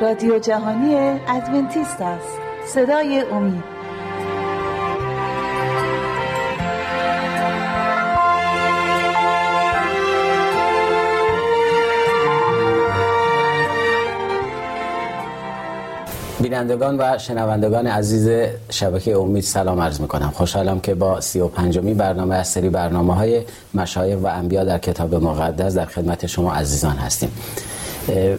رادیو جهانی ادونتیست است. صدای امید. بینندگان و شنوندگان عزیز شبکه امید سلام عرض می کنم خوشحالم که با سی و پنجمی برنامه از سری برنامه های مشایخ و انبیا در کتاب مقدس در خدمت شما عزیزان هستیم.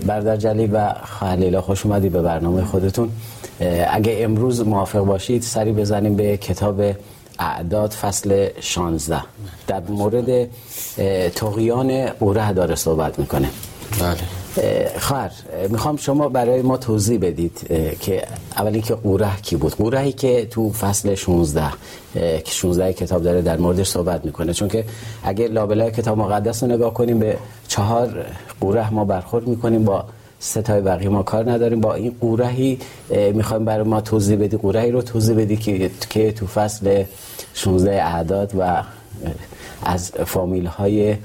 بردر جلی و خلیلا خوش اومدی به برنامه خودتون. اگه امروز موافق باشید سری بزنیم به کتاب اعداد فصل 16 در مورد تقیان اوره داره صحبت می‌کنه. بله. خواهر می‌خوام شما برای ما توضیح بدید که اولی که قوره کی بود؟ قورهی که تو فصل 16 که 16 کتاب داره در موردش صحبت می‌کنه. چون که اگه لابلای کتاب مقدس رو نگاه کنیم به چهار قوره ما برخورد می‌کنیم با ستای بقیه ما کار نداریم. با این قورهی می‌خوایم برای ما توضیح بدی قورهی رو توضیح بدی که که تو فصل 16 اعداد و از فامیل های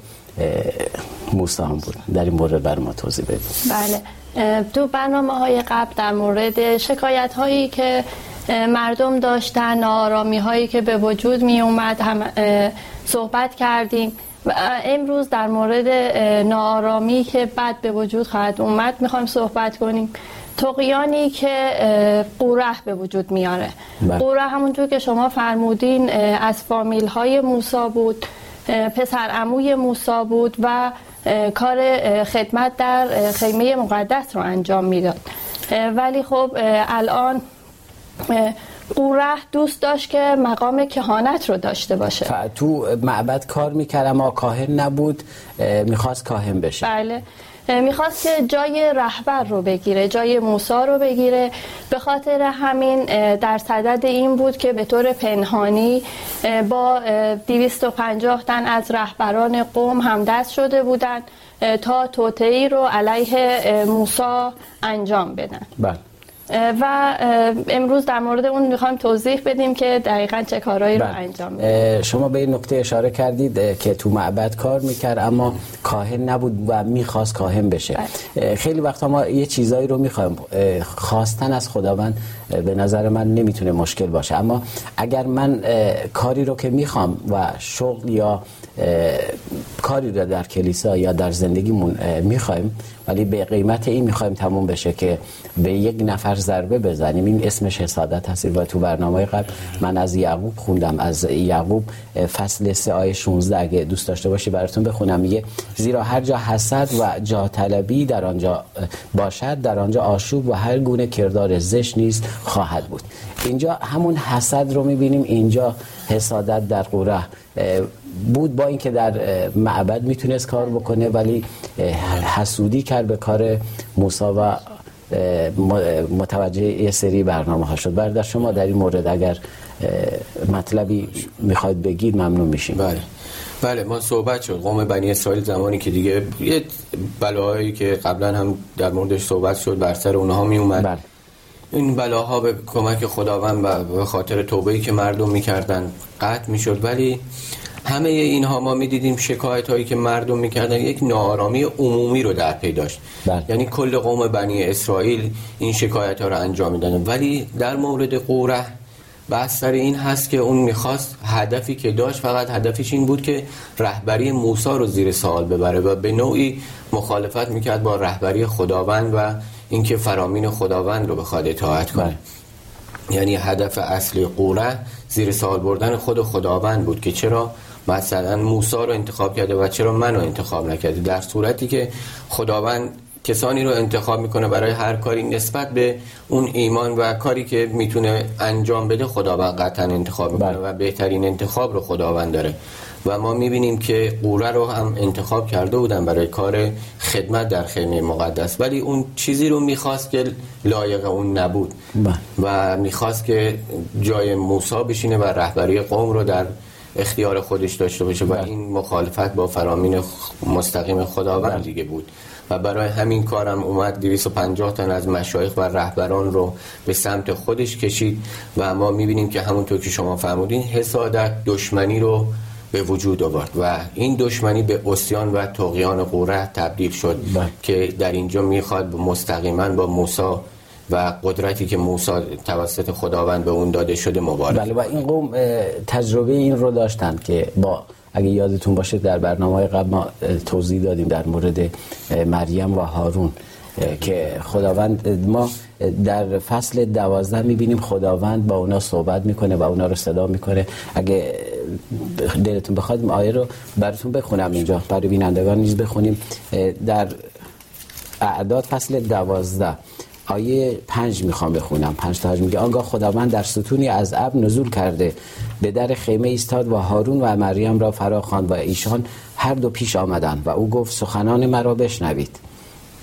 موسی هم بود. در این مورد بر ما توضیح بدید. بله. تو برنامه های قبل در مورد شکایت هایی که مردم داشتن آرامی هایی که به وجود می اومد هم صحبت کردیم. و امروز در مورد نارامی که بعد به وجود خواهد اومد می‌خوایم صحبت کنیم. تقیانی که قوره به وجود میاره. بله. قوره همونطور که شما فرمودین از فامیل های موسا بود پسر عموی موسا بود و کار خدمت در خیمه مقدس رو انجام می‌داد. ولی خب الان قوره دوست داشت که مقام کهانت رو داشته باشه. تو معبد کار می‌کرد اما کاهن نبود می‌خواست کاهن بشه. بله. می‌خواست که جای رهبر رو بگیره جای موسا رو بگیره. به خاطر همین در صدد این بود که به طور پنهانی با 250 تن از رهبران قوم همدست شده بودند تا توتعی رو علیه موسا انجام بدن. بله. و امروز در مورد اون می‌خوایم توضیح بدیم که دقیقا چه کارهایی رو بله. انجام بده شما به این نکته اشاره کردید که تو معبد کار می‌کرد اما کاهن نبود و می‌خواست کاهن بشه. خیلی وقتا ما یه چیزایی رو می‌خوایم خواستن از خداوند به نظر من نمی‌تونه مشکل باشه. اما اگر من کاری رو که می‌خوام و شغل یا کاری رو در کلیسا یا در زندگیمون می‌خوایم ولی به قیمت این می‌خوایم تموم بشه که به یک نفر ضربه بزنیم. این اسمش حسادت هست. و تو برنامه قبل من از یعقوب خوندم. از یعقوب فصل 3 آیه 16 اگه دوست داشته باشی براتون بخونم. میگه زیرا هر جا حسد و جا طلبی در آنجا باشد در آنجا آشوب و هر گونه کردار زشت نیست. خواهد بود. اینجا همون حسد رو می‌بینیم. اینجا حسادت در قوره. بود با اینکه در معبد می‌تونست کار بکنه ولی حسودی کرد به کار موسا و متوجه یه سری برنامه ها شد. برادر شما در این مورد اگر مطلبی می‌خواید بگید ممنون میشیم. بله. بله ما صحبت شد. قوم بنی اسرائیل زمانی که دیگه یه بلاهایی که قبلا هم در موردش صحبت شد بر سر اونها می اومد بله. این بلاها به کمک خداوند و به خاطر توبه‌ای که مردم می‌کردن قطع می‌شد. ولی همه اینها ما می‌دیدیم شکایت هایی که مردم می‌کردن یک ناآرامی عمومی رو در پی داشت. بله. یعنی کل قوم بنی اسرائیل این شکایت ها رو انجام میدن ولی در مورد قوره بحث سر این هست که اون می‌خواست هدفی که داشت فقط هدفش این بود که رهبری موسی رو زیر سوال ببره و به نوعی مخالفت می‌کرد با رهبری خداوند و اینکه فرامین خداوند رو بخواد اطاعت کنه. یعنی هدف اصلی قوره زیر سوال بردن خود خداوند بود که چرا مثلا موسی رو انتخاب کرده و چرا منو انتخاب نکرده. در صورتی که خداوند کسانی رو انتخاب می‌کنه برای هر کاری نسبت به اون ایمان و کاری که می‌تونه انجام بده خداوند قطعا انتخاب می‌کنه بله. و بهترین انتخاب رو خداوند داره. و ما می‌بینیم که قوره رو هم انتخاب کرده بودن برای کار خدمت در خیمه مقدس. ولی اون چیزی رو می‌خواست که لایق اون نبود. بله. و می‌خواست که جای موسی بشینه و رهبری قوم رو در اختیار خودش داشته باشه. و این مخالفت با فرامین مستقیم خداوند دیگه بود. و برای همین کارم اومد 250 تن از مشایخ و رهبران رو به سمت خودش کشید و ما می‌بینیم که همونطور که شما فرمودین حسادت دشمنی رو به وجود آورد و این دشمنی به اسیان و تقیان قوره تبدیل شد بله. که در اینجا می‌خواد مستقیما با موسی و قدرتی که موسی توسط خداوند به اون داده شده مبارزه بله و این قوم تجربه این رو داشتن که با اگه یادتون باشه در برنامه قبل ما توضیح دادیم در مورد مریم و هارون که خداوند ما در فصل دوازده می‌بینیم خداوند با اونا صحبت می‌کنه و اونا رو صدا می‌کنه. اگه دلتون بخواد آیه رو براتون بخونم اینجا برای بینندگان نیز بخونیم. در اعداد فصل دوازده آیه پنج می‌خوام بخونم. پنج تا میگه آنگاه خداوند در ستونی از اب نزول کرده. به در خیمه ایستاد و هارون و مریم را فرا خواند و ایشان هر دو پیش آمدند و او گفت سخنان مرا بشنوید.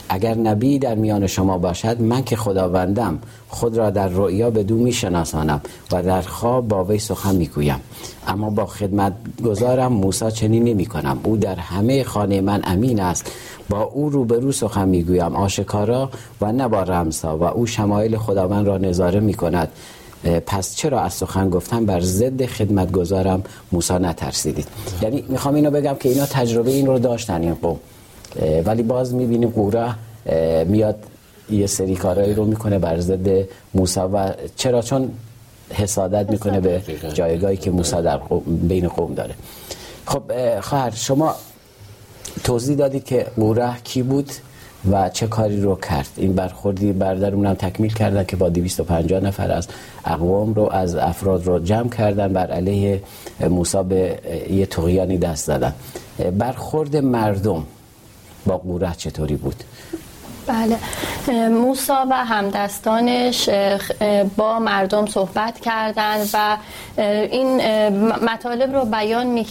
اگر نبی در میان شما باشد من که خداوندم خود را در رؤیا به دو میشناسانم و در خواب با وی سخن می‌گویم. اما با خدمت گذارم موسی چنین نمی کنم او در همه خانه من امین است. با او روبرو سخن می‌گویم. آشکارا و نه با رمزها و او شمایل خداوند را نظاره می کند پس چرا از سخن گفتم بر ضد خدمت گذارم موسی نترسیدید. یعنی می‌خوام اینو بگم که اینا تجربه این رو داشتن این قوم. ولی باز می‌بینیم قوره میاد یه سری کارهایی رو می‌کنه بر ضد موسی و چرا؟ چون حسادت می‌کنه به جایگاهی که موسی در بین قوم داره. خب اه، خواهر شما توضیح دادید که قوره کی بود و چه کاری رو کرد. این برخوردی بردرمون هم تکمیل کردن که با 250 نفر از اقوام رو از افراد رو جمع کردن بر علیه موسی به یه تقیانی دست زدن برخورد مردم. با قوره چطوری بود؟ بله. اه، موسی و همدستانش با مردم صحبت کردند و این مطالب رو بیان می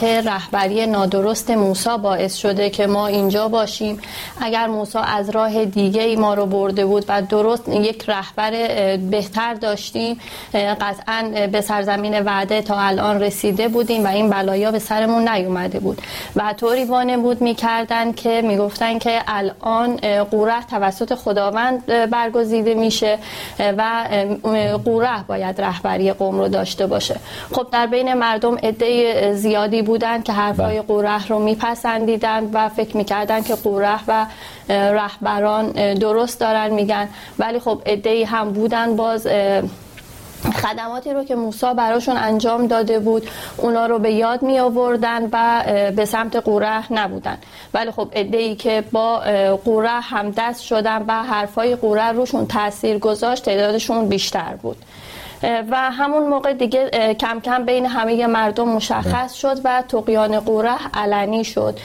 که رهبری نادرست موسی باعث شده که ما اینجا باشیم. اگر موسی از راه دیگه ای ما رو برده بود و درست یک رهبر بهتر داشتیم قطعا به سرزمین وعده تا الان رسیده بودیم و این بلایا به سرمون نیومده بود. و طوری وانمود می‌کردن که می‌گفتن که الان قوره توسط خداوند برگزیده میشه و قوره باید رهبری قوم رو داشته باشه خب در بین مردم عده زیادی بودن که حرفای بله. قوره رو میپسندیدن و فکر می‌کردن که قوره و رهبران درست دارن میگن ولی خب عده هم بودن باز خدماتی رو که موسی براشون انجام داده بود اونا رو به یاد می آوردن و به سمت قوره نبودن. ولی خب ای که با قوره همدست شدن و حرفای قوره روشون تاثیر گذاشت تعدادشون بیشتر بود. و همون موقع دیگه کم کم بین همه مردم مشخص شد و تقیان قوره علنی شد.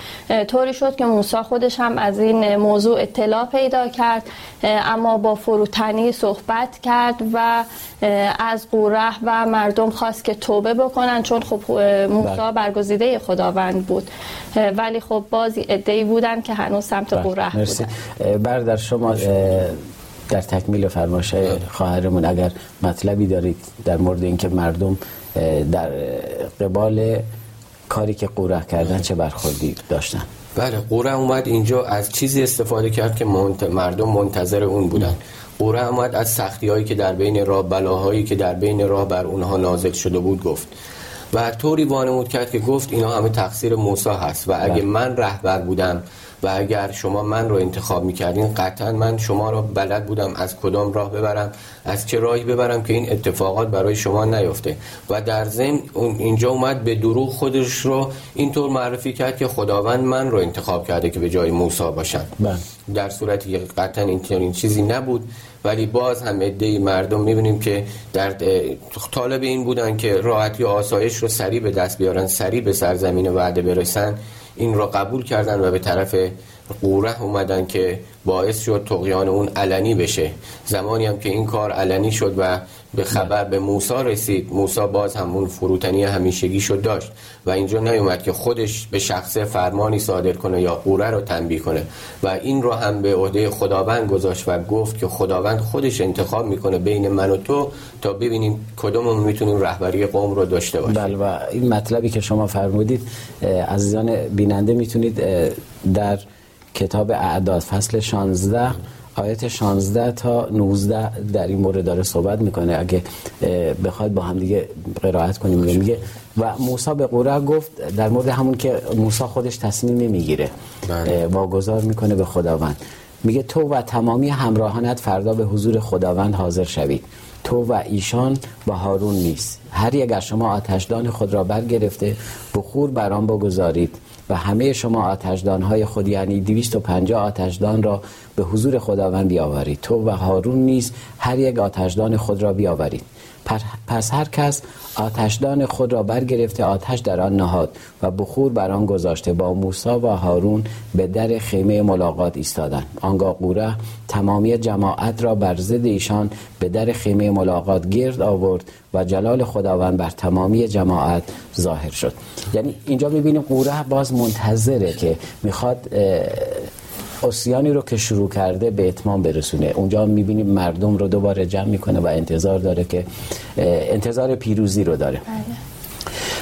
طوری شد که موسی خودش هم از این موضوع اطلاع پیدا کرد اما با فروتنی صحبت کرد و از قوره و مردم خواست که توبه بکنن چون خب اه، موسی بله. برگزیده خداوند بود. ولی خب بازی ادهی بودن که هنوز سمت قوره بله، مرسی. بودن. اه، برادر شما در تکمیل فرمایش خواهرمون اگر مطلبی دارید در مورد اینکه مردم در قبال کاری که قوره کردن چه برخوردی داشتن. بله قوره اومد اینجا از چیزی استفاده کرد که منت... مردم منتظر اون بودن. قوره اومد از سختی هایی که در بین راه بلاهایی که در بین راه بر اونها نازل شده بود گفت. و طوری وانمود کرد که گفت اینا همه تقصیر موسی هست و اگه بله. من رهبر بودم و اگر شما من رو انتخاب می‌کردین قطعا من شما رو بلد بودم از کدام راه ببرم از چه راهی ببرم که این اتفاقات برای شما نیفته. و در ضمن اینجا اومد به دروغ خودش رو اینطور معرفی کرد که خداوند من رو انتخاب کرده که به جای موسی باشم. بله. در صورتی که قطعا این چنین چیزی نبود ولی باز هم عده مردم می‌بینیم که در طالب این بودن که راحتی و آسایش رو سریع به دست بیارن سریع به سرزمین وعده برسن. این را قبول کردن و به طرف قوره اومدن که باعث شد تقیان اون علنی بشه. زمانی هم که این کار علنی شد و به خبر به موسی رسید موسی باز همون فروتنی همیشگی شد داشت و اینجا نیومد که خودش به شخص فرمانی صادر کنه یا قوره رو تنبیه کنه. و این رو هم به عهده خداوند گذاشت و گفت که خداوند خودش انتخاب می‌کنه بین من و تو تا ببینیم کدوممون می‌تونیم رهبری قوم رو داشته باشیم. بله و این مطلبی که شما فرمودید عزیزان بیننده می‌تونید در کتاب اعداد فصل 16 آیت 16 تا 19 در این مورد داره صحبت می‌کنه. اگه بخواد با هم دیگه قرائت کنیم میگه و موسی به قوره گفت در مورد همون که موسی خودش تصمیم نمی‌گیره بله. واگذار می‌کنه به خداوند. میگه تو و تمامی همراهانت فردا به حضور خداوند حاضر شوید تو و ایشان با هارون نیست. هر یک از شما آتشدان خود را برگرفته بخور بر آن بگذارید. و همه شما آتشدان های خود یعنی 250 آتشدان را به حضور خداوند بیاورید. تو و هارون نیز هر یک آتشدان خود را بیاورید. پس هر کس آتشدان خود را برگرفته آتش در آن نهاد و بخور بر آن گذاشته. با موسی و هارون به در خیمه ملاقات ایستادند. آنگاه قوره تمامی جماعت را بر ضد ایشان به در خیمه ملاقات گرد آورد و جلال خداوند بر تمامی جماعت ظاهر شد. یعنی اینجا می‌بینیم قوره باز منتظره که می‌خواد اسیانی رو که شروع کرده به اتمام برسونه. اونجا می‌بینیم مردم رو دوباره جمع می‌کنه و انتظار داره که انتظار پیروزی رو داره.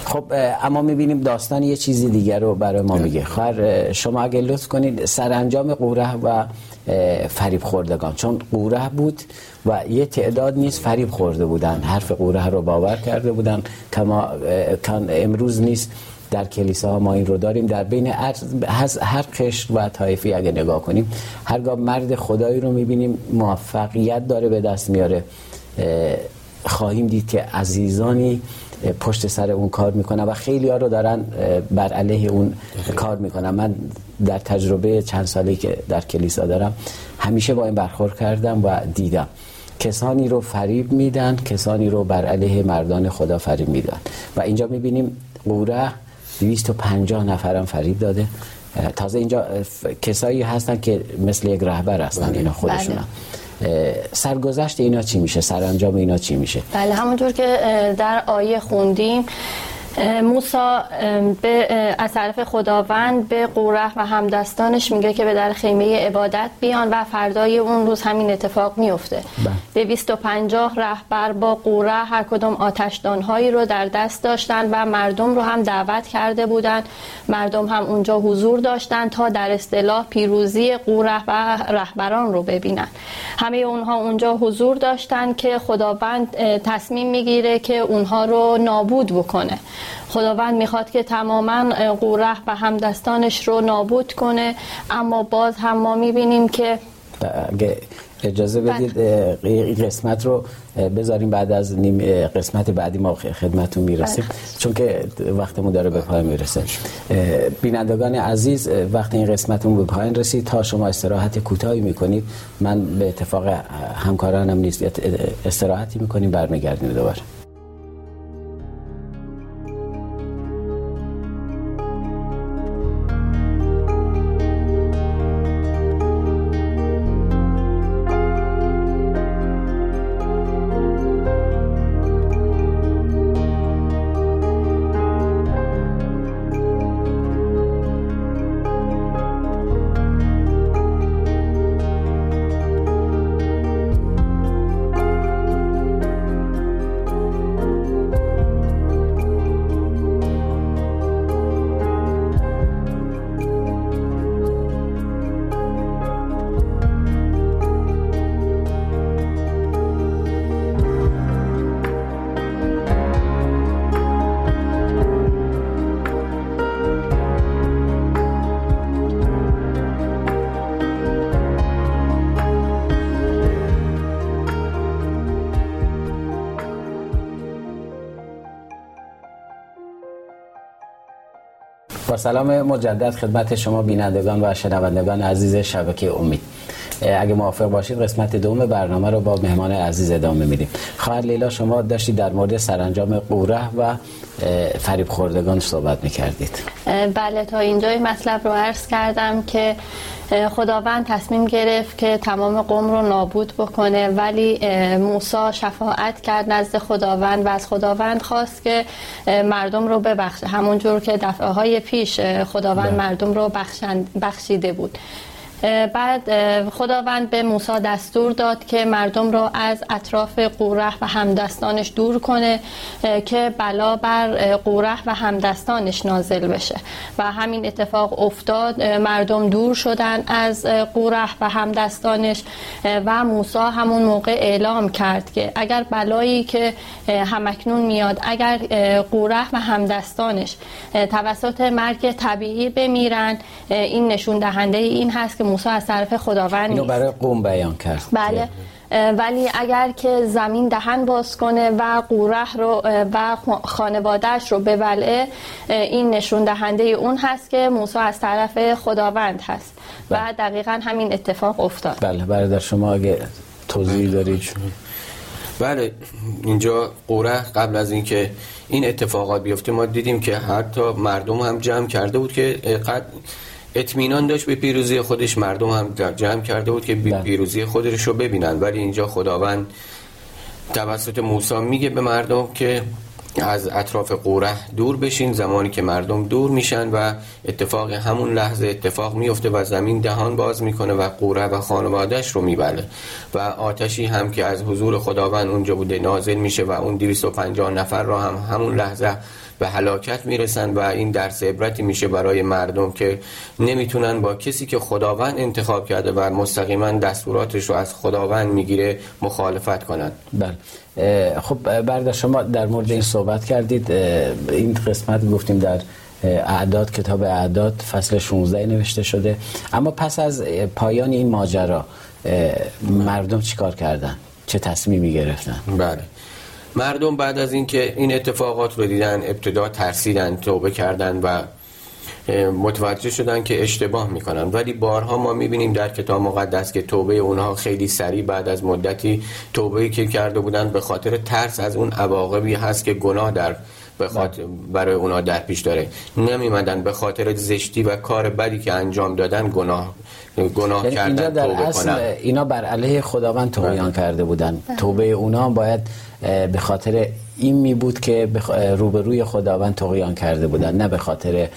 خب اه، اما می‌بینیم داستان یه چیزی دیگر رو برای ما میگه. خواهر شما اگه لطف کنید سرانجام قوره و فریب خوردگان. چون قوره بود و یه تعداد نیست فریب خورده بودن. حرف قوره رو باور کرده بودن کما امروز نیست در کلیسا ما این رو داریم. در بین هر, هر قشر و طایفی اگه نگاه کنیم هرگاه مرد خدایی رو می‌بینیم موفقیت داره به دست میاره. اه، خواهیم دید که عزیزانی پشت سر اون کار می‌کنن و خیلی ها رو دارن بر علیه اون کار می‌کنن. من در تجربه چند سالی که در کلیسا دارم همیشه با این برخورد کردم و دیدم. کسانی رو فریب میدن کسانی رو بر علیه مردان خدا فریب میدن. و اینجا می‌بینیم قوره 250 نفرم فریب داده. تازه اینجا کسایی هستن که مثل یک رهبر هستن اینا خودشون سرگذشت اینا چی میشه؟ سرانجام اینا چی میشه؟ بله همونطور که در آیه خوندیم اه، به از طرف خداوند به قوره و همدستانش میگه که به در خیمه عبادت بیان و فردای اون روز همین اتفاق میفته. بله. 250 رهبر با قوره هر کدوم آتشدانهایی رو در دست داشتن و مردم رو هم دعوت کرده بودن. مردم هم اونجا حضور داشتن تا در اصطلاح پیروزی قوره و رهبران رو ببینن. همه اونها اونجا حضور داشتن که خداوند تصمیم می‌گیره که اونها رو نابود بکنه. خداوند می‌خواد که تماما قوره و همدستانش رو نابود کنه. اما باز هم ما می‌بینیم که اگه اجازه بدید قسمت رو بذاریم بعد از نیم قسمت بعدی ما خدمتون می‌رسیم. چون که وقتمون داره به پایان می‌رسه. اه، بینندگان عزیز اه، وقت این قسمتمون به پایان رسید تا شما استراحت کوتاهی می‌کنید من به اتفاق همکارانم نیست استراحتی می‌کنیم برمیگردیم دوباره. سلام مجدد خدمت شما بینندگان و شنوندگان عزیز شبکه امید. اگه موافق باشید قسمت دوم برنامه رو با مهمان عزیز ادامه میدیم. خواهر لیلا شما داشتید در مورد سرانجام قوره و فریب خوردگان صحبت می‌کردید. بله تا اینجای مطلب رو عرض کردم که خداوند تصمیم گرفت که تمام قوم رو نابود بکنه ولی اه، موسی شفاعت کرد نزد خداوند و از خداوند خواست که مردم رو ببخشه همونجور که دفعه های پیش خداوند بله. مردم رو بخشیده بود بعد خداوند به موسی دستور داد که مردم را از اطراف قوره و همدستانش دور کنه که بلا بر قوره و همدستانش نازل بشه. و همین اتفاق افتاد. مردم دور شدن از قوره و همدستانش و موسی همون موقع اعلام کرد که اگر بلایی که همکنون میاد اگر قوره و همدستانش توسط مرگ طبیعی بمیرن این نشون دهنده این هست که موسی از طرف خداوند اینو برای قوم بیان کرد. بله. ولی اگر که زمین دهن باز کنه و قوره رو و خانوادهش رو ببلعه این نشون دهنده اون هست که موسی از طرف خداوند هست. و بله. دقیقا همین اتفاق افتاد. بله برادر شما اگه توضیح دارید. بله اینجا قوره قبل از اینکه این اتفاقات بیفته ما دیدیم که حتی مردم هم جمع کرده بود که قد اطمینان داشت به پیروزی خودش مردم هم جمع کرده بود که بله. پیروزی خودش رو ببینن ولی اینجا خداوند توسط موسی میگه به مردم که از اطراف قوره دور بشین زمانی که مردم دور میشن و اتفاق همون لحظه اتفاق میفته و زمین دهان باز می‌کنه و قوره و خانوادهش رو میبله و آتشی هم که از حضور خداوند اونجا بوده نازل میشه و اون 250 نفر رو هم همون لحظه به هلاکت می‌رسن و این درس عبرتی میشه برای مردم که نمی‌تونن با کسی که خداوند انتخاب کرده و مستقیما دستوراتش رو از خداوند می‌گیره مخالفت کنن بله. خب برده شما در مورد این صحبت کردید این قسمت گفتیم در اعداد کتاب اعداد فصل 16 نوشته شده. اما پس از پایان این ماجرا مردم چیکار کردن؟ چه تصمیمی گرفتن؟ بله. مردم بعد از اینکه این اتفاقات رو دیدن ابتدا ترسیدن توبه کردن و متوجه شدن که اشتباه می‌کنن. ولی بارها ما می‌بینیم در کتاب مقدس که توبه اونها خیلی سریع بعد از مدتی توبه که کرده بودن به خاطر ترس از اون عواقبی هست که گناه در به خاطر برای اونا در پیش داره. نمیمدن به خاطر زشتی و کار بدی که انجام دادن گناه گناه یعنی کردن در توبه اصل اینا بر علیه خداوند توبیان بله. کرده بودن. بله. توبه اونا باید به خاطر این می بود که روبروی خداوند تقیان کرده بودن نه به خاطر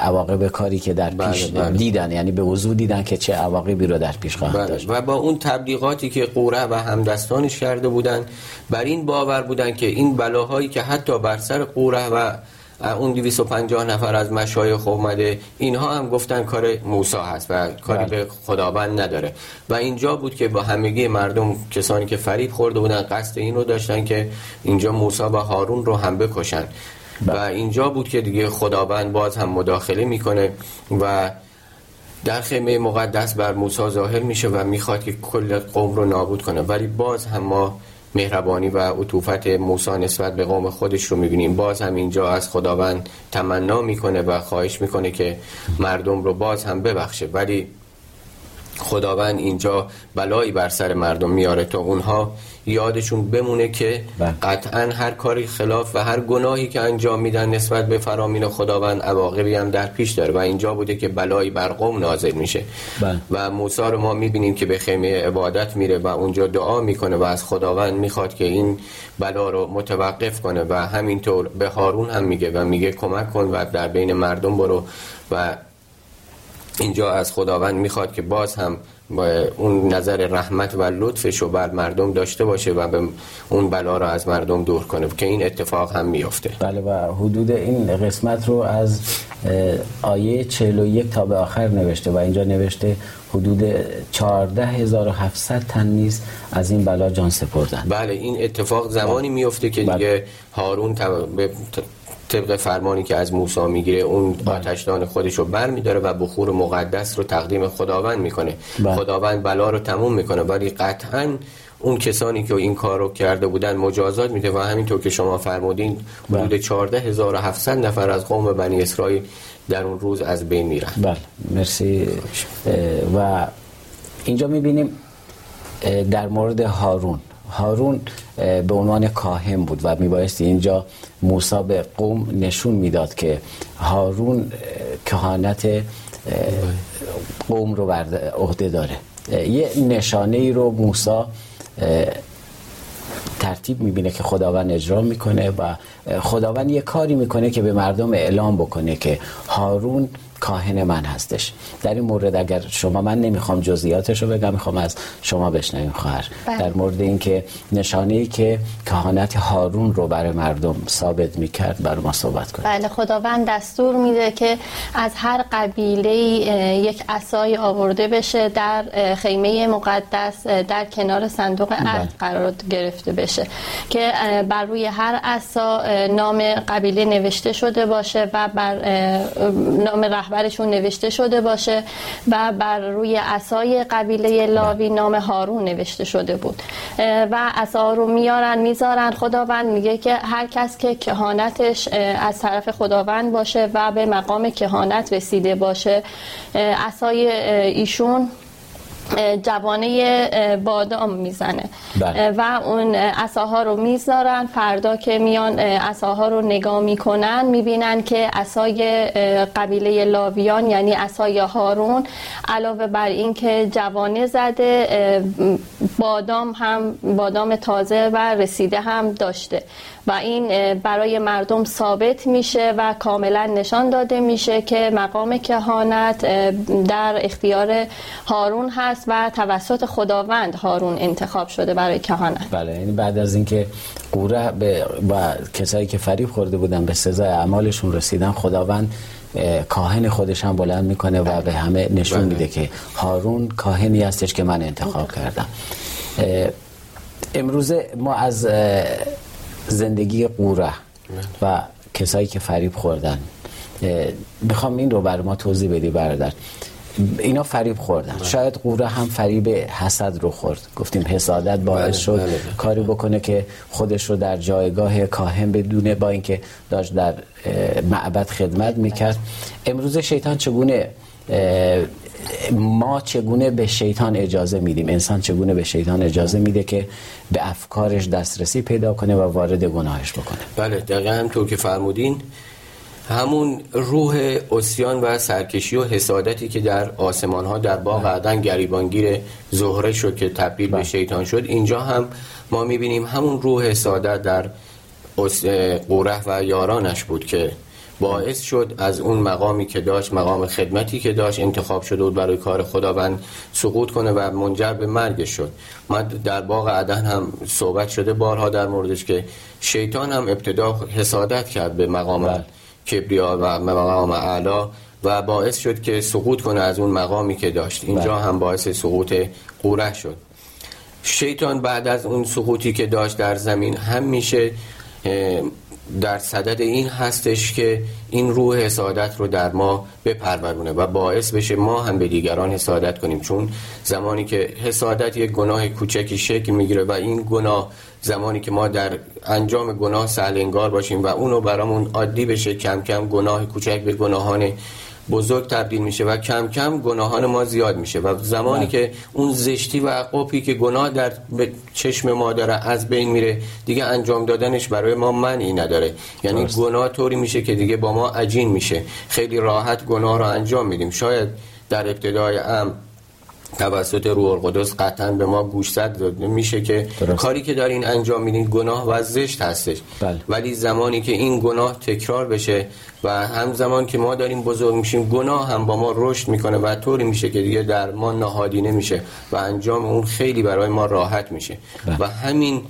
عواقب کاری که در پیش بله بله. دیدن یعنی به وضوع دیدن که چه عواقبی رو در پیش خواهد بله. داشت و با اون تبلیغاتی که قوره و همدستانش کرده بودن بر این باور بودن که این بلاهایی که حتی بر سر قوره و اون 250 نفر از مشایخ اومده اینها هم گفتن کار موسی هست و کاری بله. به خداوند نداره و اینجا بود که با همگی مردم کسانی که فریب خورده بودن قصد این رو داشتن که اینجا موسی و هارون رو هم بکشن و بله. اینجا بود که دیگه خداوند باز هم مداخله می‌کنه و در خیمه مقدس بر موسی ظاهر میشه و می‌خواد که کل قوم رو نابود کنه ولی باز هم ما مهربانی و عطوفت موسی نسبت به قوم خودش رو می‌بینیم. باز هم اینجا از خداوند تمنا می‌کنه و خواهش می‌کنه که مردم رو باز هم ببخشه. ولی خداوند اینجا بلایی بر سر مردم میاره تا اونها یادشون بمونه که بله. قطعا هر کاری خلاف و هر گناهی که انجام میدن نسبت به فرامین خداوند عواقبی هم در پیش داره و اینجا بوده که بلایی بر قوم نازل میشه بله. و موسی رو ما می‌بینیم که به خیمه عبادت میره و اونجا دعا می‌کنه و از خداوند می‌خواد که این بلا رو متوقف کنه و همینطور به هارون هم میگه و میگه کمک کن و در بین مردم برو و اینجا از خداوند می‌خواد که باز هم با اون نظر رحمت و لطفش رو بر مردم داشته باشه و به اون بلا رو از مردم دور کنه که این اتفاق هم میفته. بله و حدود این قسمت رو از آیه 41 تا به آخر نوشته و اینجا نوشته حدود 14700 تن نیز از این بلا جان سپردن بله این اتفاق زمانی میفته که بله. دیگه هارون طبق فرمانی که از موسی می‌گیره اون. آتشدان خودش رو بر میداره و بخور مقدس رو تقدیم خداوند می‌کنه بله. خداوند بلا رو تموم می‌کنه ولی قطعا اون کسانی که این کار رو کرده بودن مجازات میده و همینطور که شما فرمودین بله. حدود 14700 نفر از قوم بنی اسرائیل در اون روز از بین میرن بله مرسی و اینجا می‌بینیم در مورد هارون هارون به عنوان کاهن بود و میبایستی اینجا موسی به قوم نشون می‌داد که هارون کهانت قوم رو بر عهده داره. یه نشانه ای رو موسی ترتیب می‌بینه که خداوند اجرا می‌کنه و خداوند یه کاری می‌کنه که به مردم اعلام بکنه که هارون کاهن من هستش در این مورد اگر شما من نمی‌خوام جزئیاتش رو بگم می‌خوام از شما بشنویم خواهر بله. در مورد اینکه نشانه ای که کهانت هارون رو برای مردم ثابت می‌کرد بر ما صحبت کنید بله خداوند دستور میده که از هر قبیله یک عصای آورده بشه در خیمه مقدس در کنار صندوق عهد بله. قرار گرفته بشه که بر روی هر عصا نام قبیله نوشته شده باشه و بر نام رهبرشون نوشته شده باشه و بر روی عصای قبیله لاوی نام هارون نوشته شده بود. و عصا رو میارن می‌ذارن. خداوند میگه که هر کس که کهانتش از طرف خداوند باشه و به مقام کهانت رسیده باشه. عصای ایشون جوانه بادام می‌زنه. بله. و اون عصاها رو می‌ذارن. فردا که میان عصاها رو نگاه می‌کنن می‌بینن که عصای قبیله لاویان یعنی عصای هارون علاوه بر این که جوانه زده بادام هم بادام تازه و رسیده هم داشته. و این برای مردم ثابت میشه و کاملا نشان داده میشه که مقام کهانت در اختیار هارون هست و توسط خداوند هارون انتخاب شده برای کهانت. بله یعنی بعد از اینکه قوره به و کسایی که فریب خورده بودن به سزای اعمالشون رسیدن خداوند کاهن خودش هم بلند می‌کنه و به همه نشون بله. میده که هارون کاهنی هستش که من انتخاب کردم. امروزه ما از زندگی قوره و کسایی که فریب خوردن. می‌خوام این رو بر ما توضیح بدی برادر. اینا فریب خوردن. شاید قوره هم فریب حسد رو خورد. گفتیم حسادت باعث بله، شد بله، بله. کاری بکنه که خودش رو در جایگاه کاهن بدونه با اینکه داشت در معبد خدمت می‌کرد. امروز شیطان چگونه ما چگونه به شیطان اجازه میدیم؟ انسان چگونه به شیطان اجازه میده که به افکارش دسترسی پیدا کنه و وارد گناهش بکنه؟ بله دقیقا همطور که فرمودین همون روح اسیان و سرکشی و حسادتی که در آسمان ها در باغ عدن گریبانگیر زهره شد که تبدیل به بله. شیطان شد اینجا هم ما می‌بینیم همون روح حسادت در قوره و یارانش بود که باعث شد از اون مقامی که داشت مقام خدمتی که داشت انتخاب شده بود برای کار خداوند سقوط کنه و منجر به مرگش شد ما در باغ عدن هم صحبت شده بارها در موردش که شیطان هم ابتدا حسادت کرد به مقام بله. کبریا و مقام اعلا و باعث شد که سقوط کنه از اون مقامی که داشت اینجا بله. هم باعث سقوط قوره شد شیطان بعد از اون سقوطی که داشت در زمین هم میشه در صدد این هستش که این روح حسادت رو در ما بپرورونه و باعث بشه ما هم به دیگران حسادت کنیم. چون زمانی که حسادت یک گناه کوچکی شکل می‌گیره و این گناه زمانی که ما در انجام گناه سهلنگار باشیم و اونو برامون عادی بشه کم کم گناه کوچک به گناهان بزرگ تبدیل میشه و کم کم گناهان ما زیاد میشه و زمانی بله. که اون زشتی و عقوبی که گناه در به چشم ما داره از بین میره دیگه انجام دادنش برای ما معنی نداره یعنی درست. گناه طوری میشه که دیگه با ما عجین میشه خیلی راحت گناه رو انجام میدیم شاید در ابتدای ام توسط روح القدس قطعا به ما گوشزد داده میشه که درست. کاری که دارین انجام میدین گناه و زشت هستش بله. ولی زمانی که این گناه تکرار بشه و همزمان که ما داریم بزرگ میشیم گناه هم با ما رشد می‌کنه و طوری میشه که دیگه در ما نهادینه میشه و انجام اون خیلی برای ما راحت میشه بله. و همین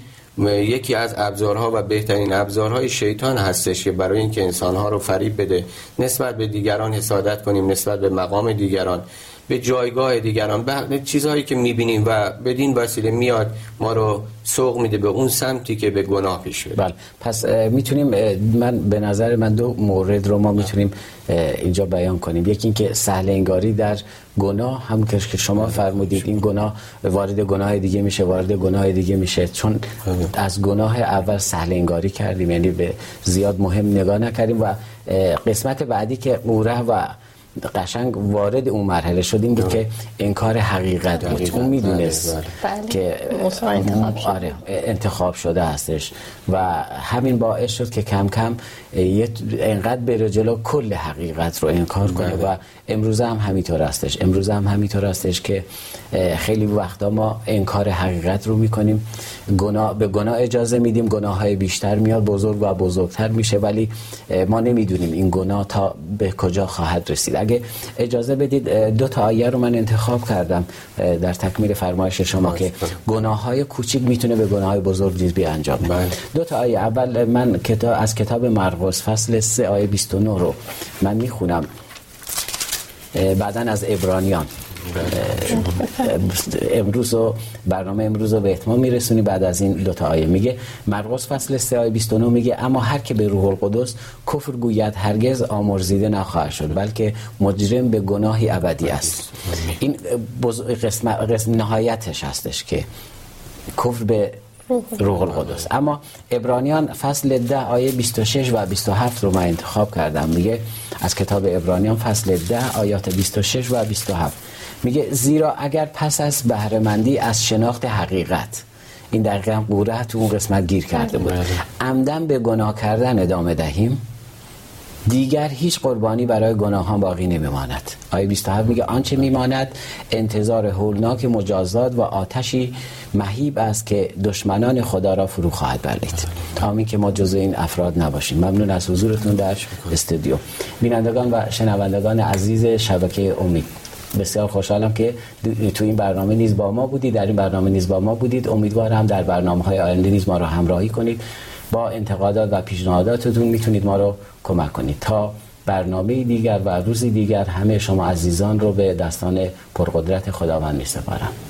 یکی از ابزارها و بهترین ابزارهای شیطان هستش که برای اینکه انسانها رو فریب بده نسبت به دیگران حسادت کنیم نسبت به مقام دیگران به جایگاه دیگران به چیزهایی که می‌بینیم و بدین وسیله میاد ما رو سوق میده به اون سمتی که به گناه پیش بره بله. پس می‌تونیم من به نظر من دو مورد رو ما می‌تونیم اینجا بیان کنیم. یکی اینکه سهل انگاری در گناه هم که شما فرمودید این گناه وارد گناه دیگه میشه وارد گناه دیگه میشه. چون از گناه اول سهل انگاری کردیم یعنی به زیاد مهم نگاه نکردیم و قسمت بعدی که قوره و قشنگ وارد اون مرحله شدیم بود که انکار حقیقت بود. اون می‌دونست بله، بله. که انتخاب شده. آره انتخاب شده هستش. و همین باعث شد که کم کم یه انقدر بره جلو کل حقیقت رو انکار کنه. بله. و امروز هم همینطور هستش. امروز هم همینطور هستش که خیلی وقتا ما انکار حقیقت رو می‌کنیم. گناه به گناه اجازه میدیم. گناه های بیشتر میاد بزرگ و بزرگتر میشه. ولی ما نمی‌دونیم این گناه تا به کجا خواهد رسید. اگه اجازه بدید دو تا آیه رو من انتخاب کردم در تکمیل فرمایش شما که گناه های کوچیک می‌تونه به گناه های بزرگ نیز انجامه بله. دو تا آیه اول من کتاب از کتاب مرقس فصل 3 آیه 29 رو من می‌خونم. بعدا از ابرانیان. امروز و برنامه امروز رو به اتمام میرسونی. بعد از این دو تا آیه میگه مرقس فصل 3 آیه 29 میگه اما هر که به روح القدس کفر گوید هرگز آمرزیده نخواهد شد بلکه مجرم به گناهی ابدی است. این قسم, قسم نهایتش هستش که کفر به روح القدس. اما ابرانیان فصل ده آیه 26 و 27 رو من انتخاب کردم. میگه از کتاب ابرانیان فصل ده آیات 26 و 27 میگه زیرا اگر پس از بهرهمندی از شناخت حقیقت این دقیقا قوره تو اون قسمت گیر کرده بود. بله. عمدن به گناه کردن ادامه دهیم. دیگر هیچ قربانی برای گناهان باقی نمیماند. آیه 27 میگه آنچه میماند انتظار هولناک مجازات و آتشی مهیب است که دشمنان خدا را فرو خواهد بلید آمین که ما جزء این افراد نباشیم. ممنون از حضورتون در استودیو. بینندگان و شنوندگان عزیز شبکه امید. بسیار خوشحالم که تو این برنامه نیز با ما بودید در این برنامه نیز با ما بودید. امیدوارم در برنامه های آینده نیز ما را همراهی کنید. با انتقادات و پیشنهاداتتون می‌تونید ما رو کمک کنید. تا برنامه دیگر و روزی دیگر همه شما عزیزان رو به دستان پرقدرت خداوند می سپارم